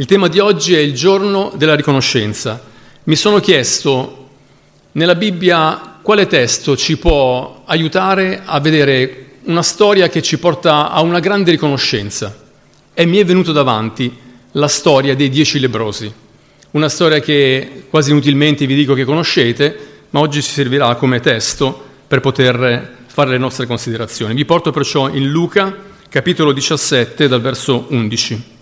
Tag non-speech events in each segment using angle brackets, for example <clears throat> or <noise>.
Il tema di oggi è il giorno della riconoscenza. Mi sono chiesto nella Bibbia quale testo ci può aiutare a vedere una storia che ci porta a una grande riconoscenza. E mi è venuto davanti la storia dei dieci lebrosi, una storia che quasi inutilmente vi dico che conoscete, ma oggi ci servirà come testo per poter fare le nostre considerazioni. Vi porto perciò in Luca, capitolo 17, dal verso 11.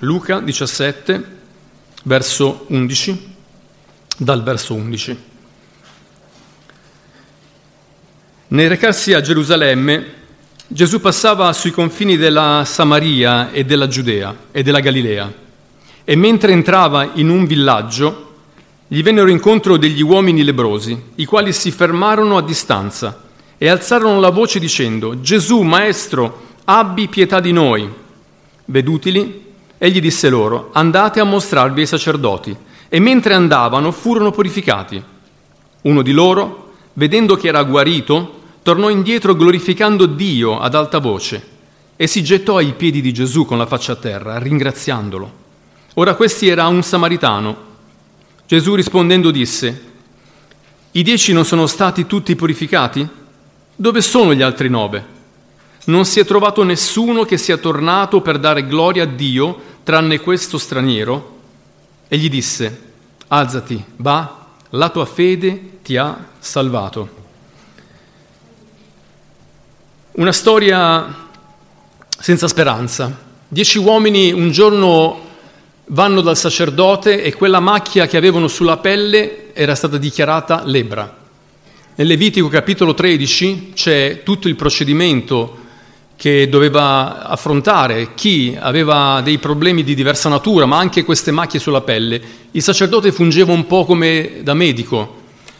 Luca 17, verso 11, dal verso 11. Nel recarsi a Gerusalemme, Gesù passava sui confini della Samaria e della Giudea e della Galilea e mentre entrava in un villaggio gli vennero incontro degli uomini lebrosi, i quali si fermarono a distanza e alzarono la voce dicendo Gesù, Maestro, abbi pietà di noi. Vedutili, egli disse loro, andate a mostrarvi ai sacerdoti. E mentre andavano furono purificati. Uno di loro, vedendo che era guarito, tornò indietro glorificando Dio ad alta voce e si gettò ai piedi di Gesù con la faccia a terra, ringraziandolo. Ora questi era un samaritano. Gesù rispondendo disse, I dieci non sono stati tutti purificati? Dove sono gli altri nove? Non si è trovato nessuno che sia tornato per dare gloria a Dio tranne questo straniero. E gli disse, alzati, va, la tua fede ti ha salvato. Una storia senza speranza. Dieci uomini un giorno vanno dal sacerdote e quella macchia che avevano sulla pelle era stata dichiarata lebra. Nel Levitico capitolo 13 c'è tutto il procedimento che doveva affrontare chi aveva dei problemi di diversa natura, ma anche queste macchie sulla pelle, il sacerdote fungeva un po' come da medico,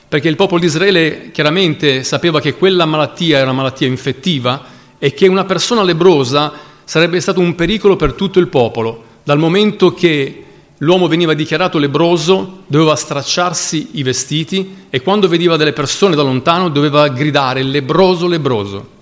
perché il popolo di Israele chiaramente sapeva che quella malattia era una malattia infettiva e che una persona lebrosa sarebbe stato un pericolo per tutto il popolo. Dal momento che l'uomo veniva dichiarato lebroso, doveva stracciarsi i vestiti e quando vedeva delle persone da lontano doveva gridare lebroso, lebroso.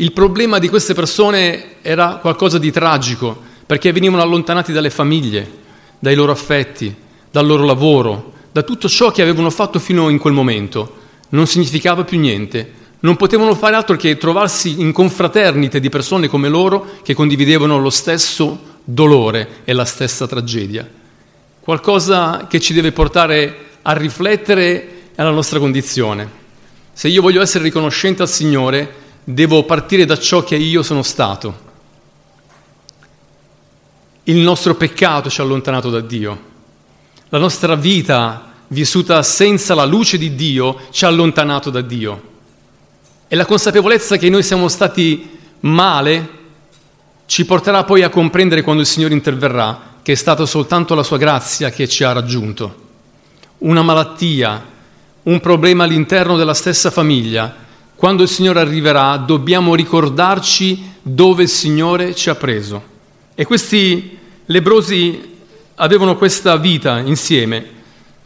Il problema di queste persone era qualcosa di tragico, perché venivano allontanati dalle famiglie, dai loro affetti, dal loro lavoro, da tutto ciò che avevano fatto fino in quel momento. Non significava più niente. Non potevano fare altro che trovarsi in confraternite di persone come loro che condividevano lo stesso dolore e la stessa tragedia. Qualcosa che ci deve portare a riflettere alla nostra condizione. Se io voglio essere riconoscente al Signore, devo partire da ciò che io sono stato. Il nostro peccato ci ha allontanato da Dio. La nostra vita vissuta senza la luce di Dio ci ha allontanato da Dio. E la consapevolezza che noi siamo stati male ci porterà poi a comprendere quando il Signore interverrà che è stata soltanto la sua grazia che ci ha raggiunto. Una malattia, un problema all'interno della stessa famiglia, quando il Signore arriverà dobbiamo ricordarci dove il Signore ci ha preso. E questi lebrosi avevano questa vita insieme.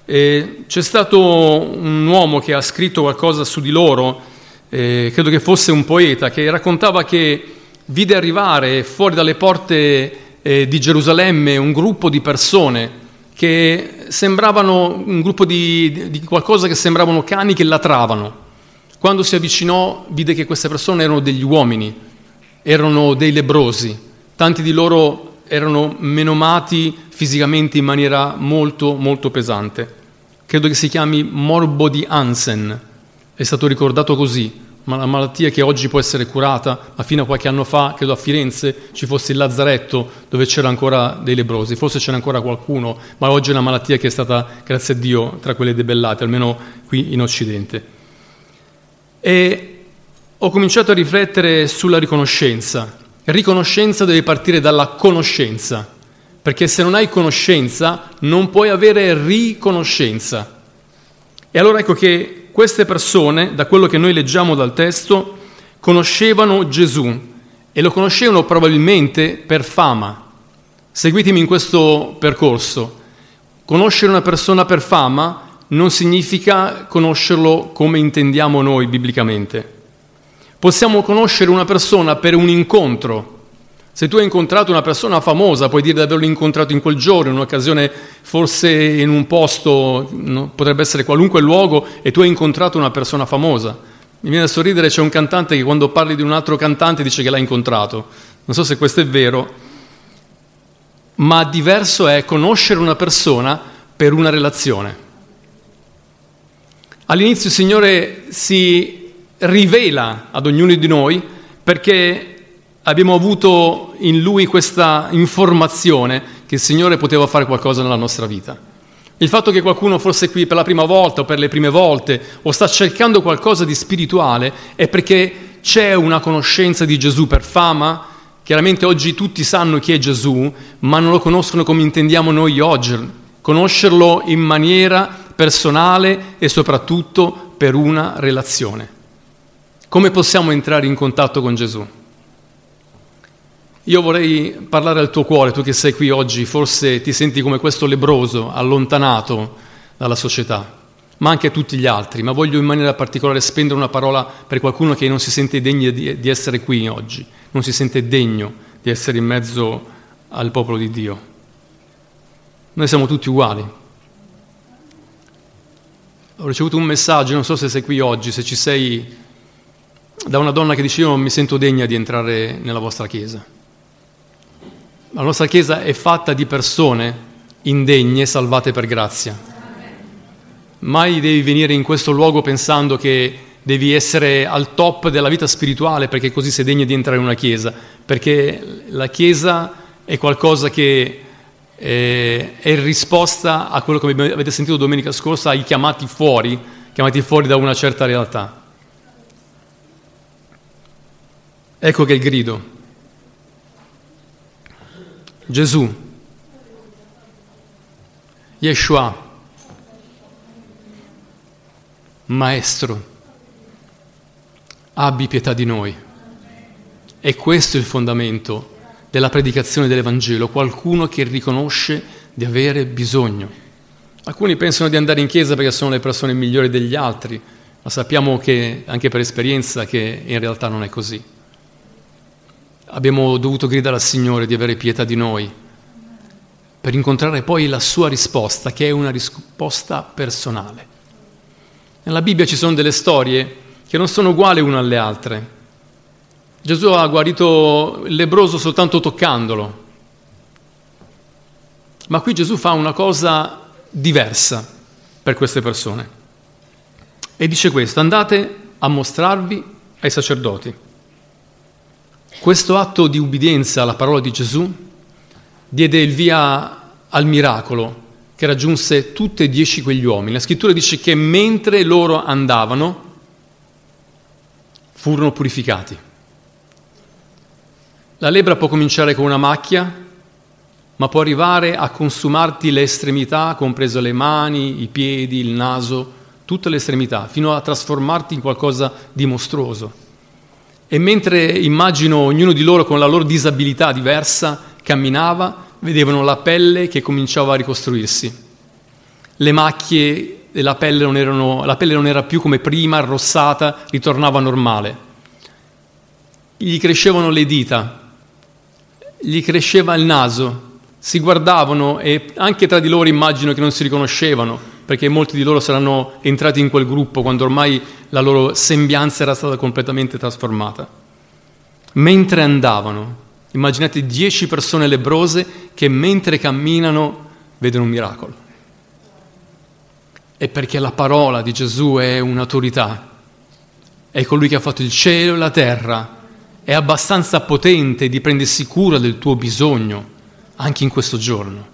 E c'è stato un uomo che ha scritto qualcosa su di loro, eh, credo che fosse un poeta, che raccontava che vide arrivare fuori dalle porte eh, di Gerusalemme un gruppo di persone che sembravano un gruppo di, di qualcosa che sembravano cani che latravano quando si avvicinò vide che queste persone erano degli uomini, erano dei lebrosi, tanti di loro erano menomati fisicamente in maniera molto molto pesante. Credo che si chiami morbo di Hansen, è stato ricordato così, ma la malattia che oggi può essere curata, ma fino a qualche anno fa, credo a Firenze, ci fosse il lazzaretto dove c'era ancora dei lebrosi, forse c'era ancora qualcuno, ma oggi è una malattia che è stata, grazie a Dio, tra quelle debellate, almeno qui in Occidente. E ho cominciato a riflettere sulla riconoscenza. Riconoscenza deve partire dalla conoscenza, perché se non hai conoscenza non puoi avere riconoscenza. E allora ecco che queste persone, da quello che noi leggiamo dal testo, conoscevano Gesù e lo conoscevano probabilmente per fama. Seguitemi in questo percorso. Conoscere una persona per fama non significa conoscerlo come intendiamo noi biblicamente. Possiamo conoscere una persona per un incontro. Se tu hai incontrato una persona famosa, puoi dire di averlo incontrato in quel giorno, in un'occasione, forse in un posto, no? potrebbe essere qualunque luogo, e tu hai incontrato una persona famosa. Mi viene a sorridere, c'è un cantante che quando parli di un altro cantante dice che l'ha incontrato. Non so se questo è vero, ma diverso è conoscere una persona per una relazione. All'inizio il Signore si rivela ad ognuno di noi perché abbiamo avuto in Lui questa informazione che il Signore poteva fare qualcosa nella nostra vita. Il fatto che qualcuno fosse qui per la prima volta o per le prime volte o sta cercando qualcosa di spirituale è perché c'è una conoscenza di Gesù per fama. Chiaramente oggi tutti sanno chi è Gesù, ma non lo conoscono come intendiamo noi oggi. Conoscerlo in maniera personale e soprattutto per una relazione. Come possiamo entrare in contatto con Gesù? Io vorrei parlare al tuo cuore, tu che sei qui oggi, forse ti senti come questo lebroso, allontanato dalla società, ma anche tutti gli altri, ma voglio in maniera particolare spendere una parola per qualcuno che non si sente degno di, di essere qui oggi, non si sente degno di essere in mezzo al popolo di Dio. Noi siamo tutti uguali. Ho ricevuto un messaggio, non so se sei qui oggi, se ci sei da una donna che dice io non mi sento degna di entrare nella vostra chiesa. La nostra chiesa è fatta di persone indegne salvate per grazia. Mai devi venire in questo luogo pensando che devi essere al top della vita spirituale perché così sei degna di entrare in una chiesa, perché la chiesa è qualcosa che eh, è risposta a quello che avete sentito domenica scorsa, ai chiamati fuori, chiamati fuori da una certa realtà. Ecco che il grido. Gesù, Yeshua, Maestro, abbi pietà di noi. E questo è il fondamento della predicazione dell'Evangelo, qualcuno che riconosce di avere bisogno. Alcuni pensano di andare in chiesa perché sono le persone migliori degli altri, ma sappiamo che, anche per esperienza che in realtà non è così abbiamo dovuto gridare al Signore di avere pietà di noi, per incontrare poi la sua risposta, che è una risposta personale. Nella Bibbia ci sono delle storie che non sono uguali une alle altre. Gesù ha guarito il lebroso soltanto toccandolo, ma qui Gesù fa una cosa diversa per queste persone. E dice questo, andate a mostrarvi ai sacerdoti. Questo atto di ubbidienza alla parola di Gesù diede il via al miracolo che raggiunse tutti e dieci quegli uomini. La scrittura dice che mentre loro andavano furono purificati. La lebbra può cominciare con una macchia, ma può arrivare a consumarti le estremità, compreso le mani, i piedi, il naso, tutte le estremità, fino a trasformarti in qualcosa di mostruoso. E mentre immagino ognuno di loro con la loro disabilità diversa camminava, vedevano la pelle che cominciava a ricostruirsi. Le macchie della pelle non erano, la pelle non era più come prima, arrossata, ritornava normale. Gli crescevano le dita, gli cresceva il naso, si guardavano e anche tra di loro immagino che non si riconoscevano, perché molti di loro saranno entrati in quel gruppo quando ormai la loro sembianza era stata completamente trasformata. Mentre andavano, immaginate dieci persone lebrose che mentre camminano vedono un miracolo. È perché la parola di Gesù è un'autorità, è colui che ha fatto il cielo e la terra, è abbastanza potente di prendersi cura del tuo bisogno anche in questo giorno.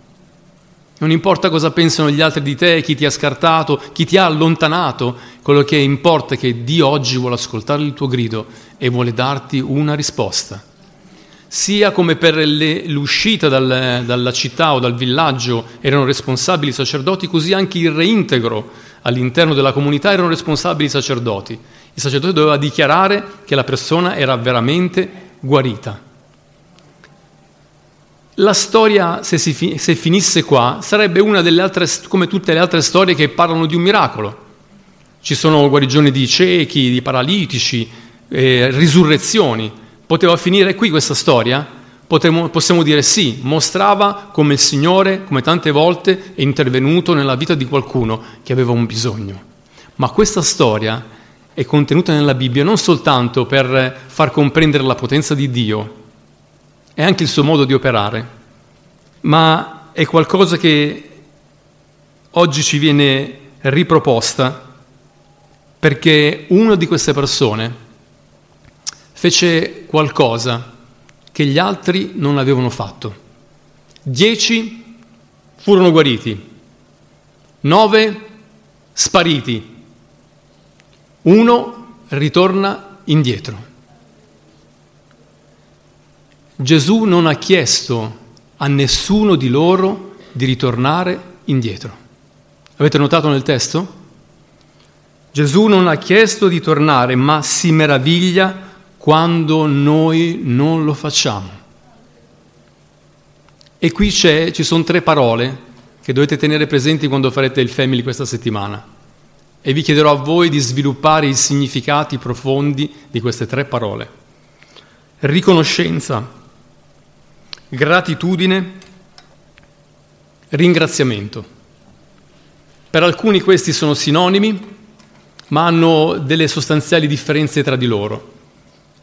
Non importa cosa pensano gli altri di te, chi ti ha scartato, chi ti ha allontanato, quello che importa è che Dio oggi vuole ascoltare il tuo grido e vuole darti una risposta. Sia come per le, l'uscita dal, dalla città o dal villaggio erano responsabili i sacerdoti, così anche il reintegro all'interno della comunità erano responsabili i sacerdoti. Il sacerdote doveva dichiarare che la persona era veramente guarita. La storia, se, si, se finisse qua, sarebbe una delle altre, come tutte le altre storie che parlano di un miracolo. Ci sono guarigioni di ciechi, di paralitici, eh, risurrezioni. Poteva finire qui questa storia? Potremmo, possiamo dire sì, mostrava come il Signore, come tante volte, è intervenuto nella vita di qualcuno che aveva un bisogno. Ma questa storia è contenuta nella Bibbia non soltanto per far comprendere la potenza di Dio, è anche il suo modo di operare, ma è qualcosa che oggi ci viene riproposta perché una di queste persone fece qualcosa che gli altri non avevano fatto. Dieci furono guariti, nove spariti, uno ritorna indietro. Gesù non ha chiesto a nessuno di loro di ritornare indietro. Avete notato nel testo? Gesù non ha chiesto di tornare, ma si meraviglia quando noi non lo facciamo. E qui ci sono tre parole che dovete tenere presenti quando farete il Family questa settimana. E vi chiederò a voi di sviluppare i significati profondi di queste tre parole. Riconoscenza, gratitudine, ringraziamento. Per alcuni questi sono sinonimi, ma hanno delle sostanziali differenze tra di loro.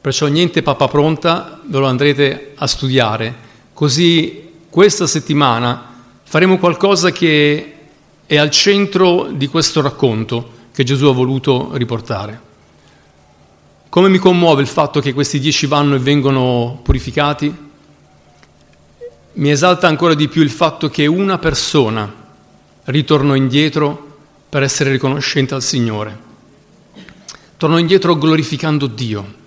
Perciò niente pappa pronta, ve lo andrete a studiare. Così questa settimana faremo qualcosa che è al centro di questo racconto che Gesù ha voluto riportare. Come mi commuove il fatto che questi dieci vanno e vengono purificati? Mi esalta ancora di più il fatto che una persona ritornò indietro per essere riconoscente al Signore. Tornò indietro glorificando Dio.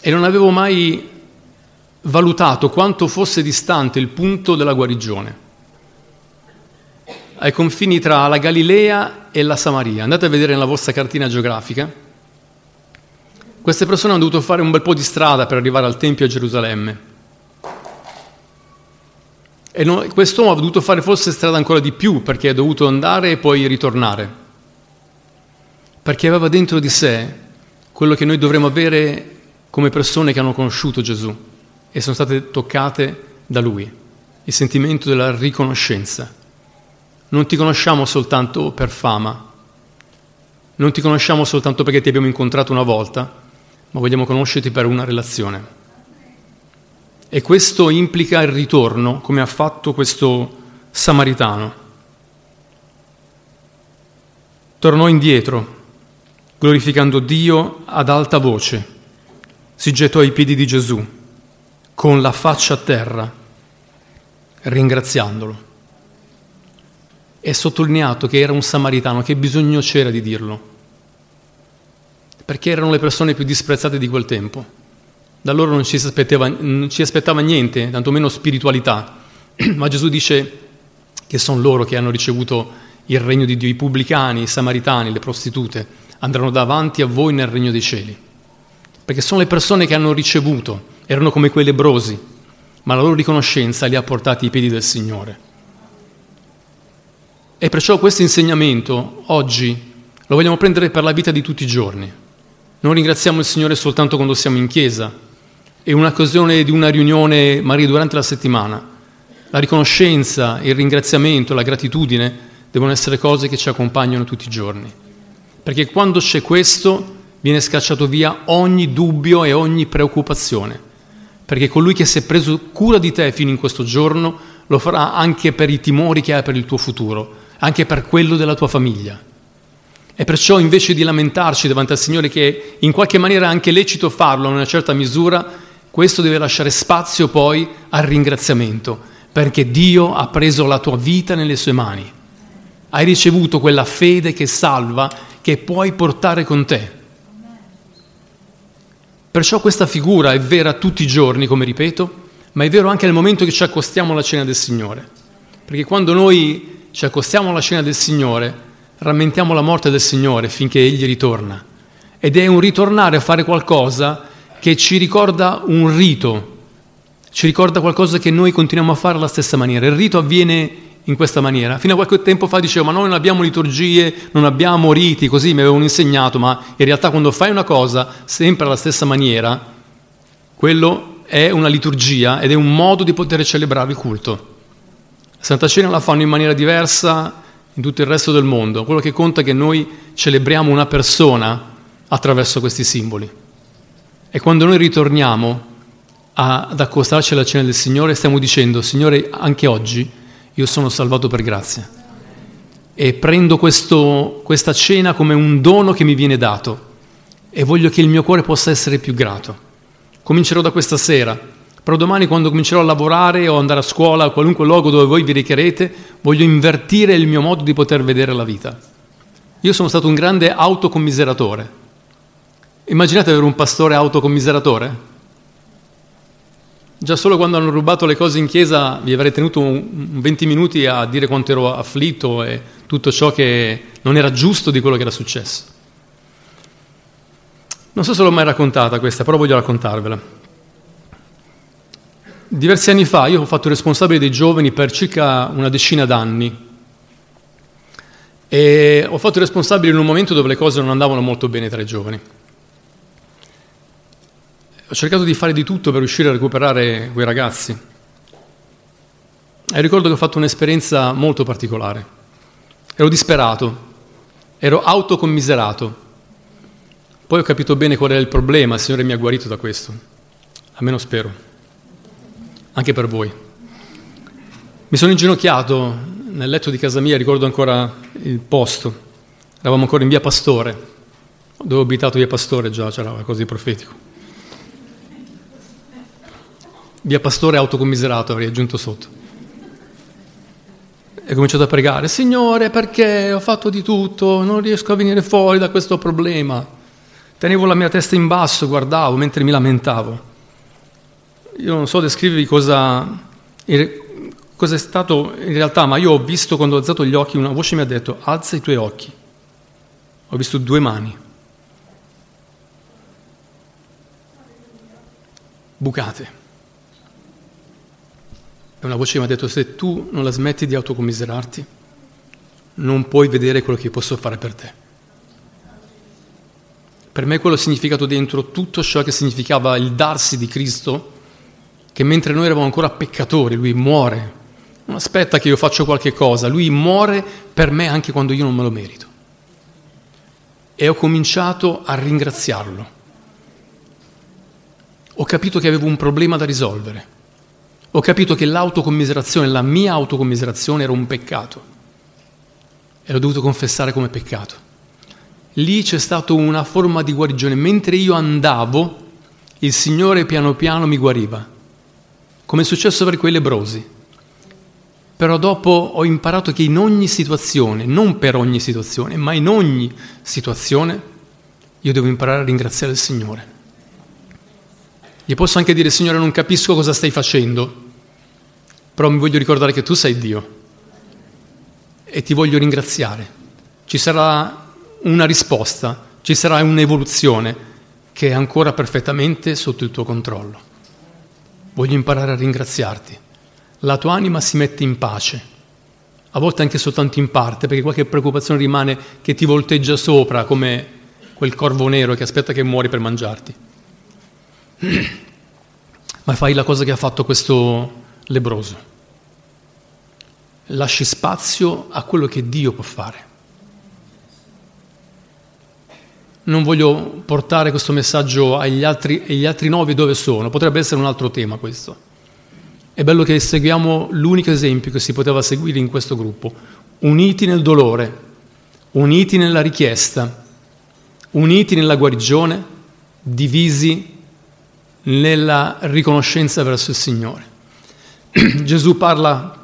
E non avevo mai valutato quanto fosse distante il punto della guarigione. Ai confini tra la Galilea e la Samaria. Andate a vedere nella vostra cartina geografica. Queste persone hanno dovuto fare un bel po' di strada per arrivare al Tempio a Gerusalemme. E non, quest'uomo ha dovuto fare forse strada ancora di più perché ha dovuto andare e poi ritornare, perché aveva dentro di sé quello che noi dovremmo avere come persone che hanno conosciuto Gesù e sono state toccate da Lui, il sentimento della riconoscenza. Non ti conosciamo soltanto per fama, non ti conosciamo soltanto perché ti abbiamo incontrato una volta, ma vogliamo conoscerti per una relazione. E questo implica il ritorno, come ha fatto questo samaritano. Tornò indietro, glorificando Dio ad alta voce. Si gettò ai piedi di Gesù, con la faccia a terra, ringraziandolo. È sottolineato che era un samaritano, che bisogno c'era di dirlo, perché erano le persone più disprezzate di quel tempo. Da loro non ci, non ci aspettava niente, tantomeno spiritualità, <clears throat> ma Gesù dice che sono loro che hanno ricevuto il regno di Dio, i pubblicani, i samaritani, le prostitute, andranno davanti a voi nel regno dei cieli, perché sono le persone che hanno ricevuto, erano come quei lebrosi, ma la loro riconoscenza li ha portati ai piedi del Signore. E perciò questo insegnamento oggi lo vogliamo prendere per la vita di tutti i giorni. Non ringraziamo il Signore soltanto quando siamo in chiesa, è un'occasione di una riunione magari durante la settimana. La riconoscenza, il ringraziamento, la gratitudine devono essere cose che ci accompagnano tutti i giorni. Perché quando c'è questo viene scacciato via ogni dubbio e ogni preoccupazione. Perché colui che si è preso cura di te fino in questo giorno lo farà anche per i timori che hai per il tuo futuro, anche per quello della tua famiglia. E perciò invece di lamentarci davanti al Signore, che in qualche maniera è anche lecito farlo in una certa misura, questo deve lasciare spazio poi al ringraziamento, perché Dio ha preso la tua vita nelle sue mani. Hai ricevuto quella fede che salva, che puoi portare con te. Perciò questa figura è vera tutti i giorni, come ripeto, ma è vero anche nel momento che ci accostiamo alla cena del Signore. Perché quando noi ci accostiamo alla cena del Signore, rammentiamo la morte del Signore finché Egli ritorna. Ed è un ritornare a fare qualcosa che ci ricorda un rito, ci ricorda qualcosa che noi continuiamo a fare alla stessa maniera. Il rito avviene in questa maniera. Fino a qualche tempo fa dicevo, ma noi non abbiamo liturgie, non abbiamo riti, così mi avevano insegnato, ma in realtà quando fai una cosa sempre alla stessa maniera, quello è una liturgia ed è un modo di poter celebrare il culto. Santa Cena la fanno in maniera diversa in tutto il resto del mondo. Quello che conta è che noi celebriamo una persona attraverso questi simboli. E quando noi ritorniamo ad accostarci alla cena del Signore, stiamo dicendo, Signore, anche oggi io sono salvato per grazia. E prendo questo, questa cena come un dono che mi viene dato e voglio che il mio cuore possa essere più grato. Comincerò da questa sera, però domani quando comincerò a lavorare o andare a scuola, a qualunque luogo dove voi vi recherete, voglio invertire il mio modo di poter vedere la vita. Io sono stato un grande autocommiseratore. Immaginate avere un pastore autocommiseratore? Già solo quando hanno rubato le cose in chiesa vi avrei tenuto 20 minuti a dire quanto ero afflitto e tutto ciò che non era giusto di quello che era successo. Non so se l'ho mai raccontata questa, però voglio raccontarvela. Diversi anni fa io ho fatto responsabile dei giovani per circa una decina d'anni e ho fatto responsabile in un momento dove le cose non andavano molto bene tra i giovani. Ho cercato di fare di tutto per riuscire a recuperare quei ragazzi. E ricordo che ho fatto un'esperienza molto particolare. Ero disperato, ero autocommiserato. Poi ho capito bene qual era il problema, il Signore mi ha guarito da questo. Almeno spero. Anche per voi. Mi sono inginocchiato nel letto di casa mia, ricordo ancora il posto. Eravamo ancora in via Pastore, dove ho abitato via Pastore già, c'era qualcosa di profetico. Via Pastore autocommiserato avrei aggiunto sotto. E ho cominciato a pregare, Signore, perché ho fatto di tutto, non riesco a venire fuori da questo problema. Tenevo la mia testa in basso, guardavo mentre mi lamentavo. Io non so descrivervi cosa, cosa è stato in realtà, ma io ho visto quando ho alzato gli occhi, una voce mi ha detto, alza i tuoi occhi. Ho visto due mani. Bucate. E una voce mi ha detto, se tu non la smetti di autocommiserarti, non puoi vedere quello che posso fare per te. Per me quello ha significato dentro tutto ciò che significava il darsi di Cristo, che mentre noi eravamo ancora peccatori, Lui muore. Non aspetta che io faccia qualche cosa, Lui muore per me anche quando io non me lo merito. E ho cominciato a ringraziarlo. Ho capito che avevo un problema da risolvere ho capito che l'autocommiserazione, la mia autocommiserazione era un peccato e l'ho dovuto confessare come peccato. Lì c'è stata una forma di guarigione. Mentre io andavo, il Signore piano piano mi guariva, come è successo per quei lebrosi. Però dopo ho imparato che in ogni situazione, non per ogni situazione, ma in ogni situazione, io devo imparare a ringraziare il Signore. Gli posso anche dire, Signore, non capisco cosa stai facendo, però mi voglio ricordare che tu sei Dio e ti voglio ringraziare. Ci sarà una risposta, ci sarà un'evoluzione che è ancora perfettamente sotto il tuo controllo. Voglio imparare a ringraziarti. La tua anima si mette in pace, a volte anche soltanto in parte, perché qualche preoccupazione rimane che ti volteggia sopra come quel corvo nero che aspetta che muori per mangiarti. <clears throat> Ma fai la cosa che ha fatto questo lebroso. Lasci spazio a quello che Dio può fare. Non voglio portare questo messaggio agli altri, agli altri nove dove sono, potrebbe essere un altro tema questo. È bello che seguiamo l'unico esempio che si poteva seguire in questo gruppo, uniti nel dolore, uniti nella richiesta, uniti nella guarigione, divisi nella riconoscenza verso il Signore. <clears throat> Gesù parla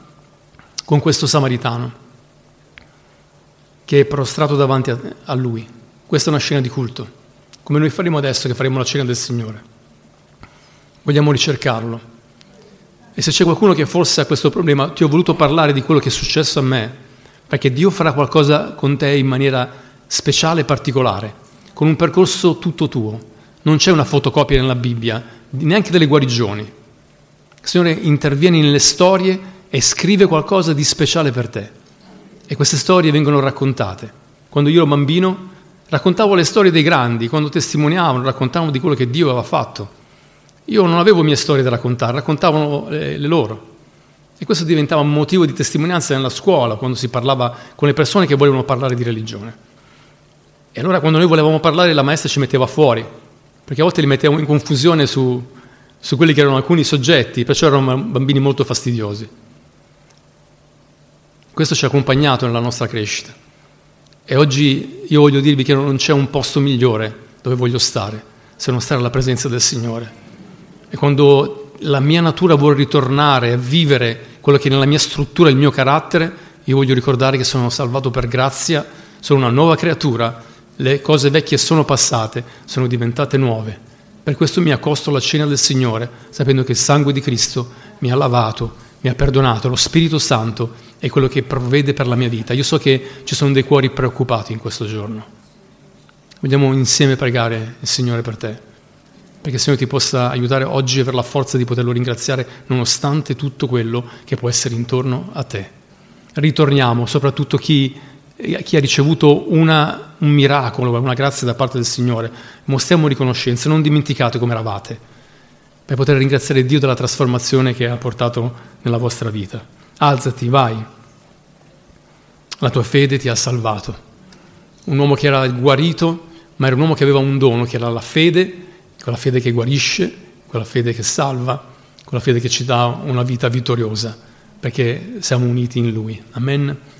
con questo samaritano che è prostrato davanti a, lui. Questa è una scena di culto, come noi faremo adesso che faremo la cena del Signore. Vogliamo ricercarlo. E se c'è qualcuno che forse ha questo problema, ti ho voluto parlare di quello che è successo a me, perché Dio farà qualcosa con te in maniera speciale e particolare, con un percorso tutto tuo. Non c'è una fotocopia nella Bibbia, neanche delle guarigioni. Il Signore interviene nelle storie e scrive qualcosa di speciale per te. E queste storie vengono raccontate. Quando io ero bambino raccontavo le storie dei grandi, quando testimoniavano, raccontavano di quello che Dio aveva fatto. Io non avevo mie storie da raccontare, raccontavano le, le loro. E questo diventava un motivo di testimonianza nella scuola, quando si parlava con le persone che volevano parlare di religione. E allora quando noi volevamo parlare la maestra ci metteva fuori, perché a volte li mettevamo in confusione su, su quelli che erano alcuni soggetti, perciò erano bambini molto fastidiosi. Questo ci ha accompagnato nella nostra crescita. E oggi io voglio dirvi che non c'è un posto migliore dove voglio stare, se non stare alla presenza del Signore. E quando la mia natura vuole ritornare a vivere quello che è nella mia struttura, il mio carattere, io voglio ricordare che sono salvato per grazia, sono una nuova creatura, le cose vecchie sono passate, sono diventate nuove. Per questo mi accosto alla cena del Signore, sapendo che il sangue di Cristo mi ha lavato, mi ha perdonato, lo Spirito Santo è quello che provvede per la mia vita. Io so che ci sono dei cuori preoccupati in questo giorno. Vogliamo insieme pregare il Signore per te perché il Signore ti possa aiutare oggi a avere la forza di poterlo ringraziare nonostante tutto quello che può essere intorno a te. Ritorniamo, soprattutto chi, chi ha ricevuto una, un miracolo, una grazia da parte del Signore, mostriamo riconoscenza, non dimenticate come eravate, per poter ringraziare Dio della trasformazione che ha portato nella vostra vita. Alzati, vai. La tua fede ti ha salvato. Un uomo che era guarito, ma era un uomo che aveva un dono, che era la fede quella fede che guarisce, quella fede che salva, quella fede che ci dà una vita vittoriosa, perché siamo uniti in Lui. Amen.